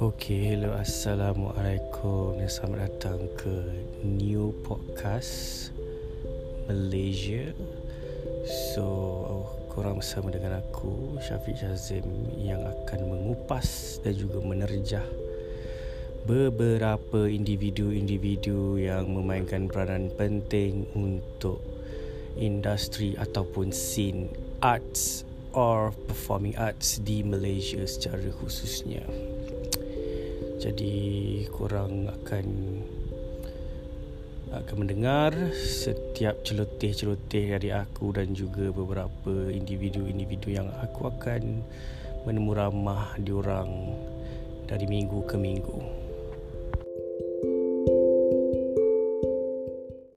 Okay, hello, assalamualaikum dan selamat datang ke new podcast Malaysia. So, korang bersama dengan aku Syafiq Shazim yang akan mengupas dan juga menerjah beberapa individu-individu yang memainkan peranan penting untuk industri ataupun scene arts or performing arts di Malaysia secara khususnya. Jadi kurang akan akan mendengar setiap celoteh-celoteh dari aku dan juga beberapa individu-individu yang aku akan menemu ramah diorang dari minggu ke minggu.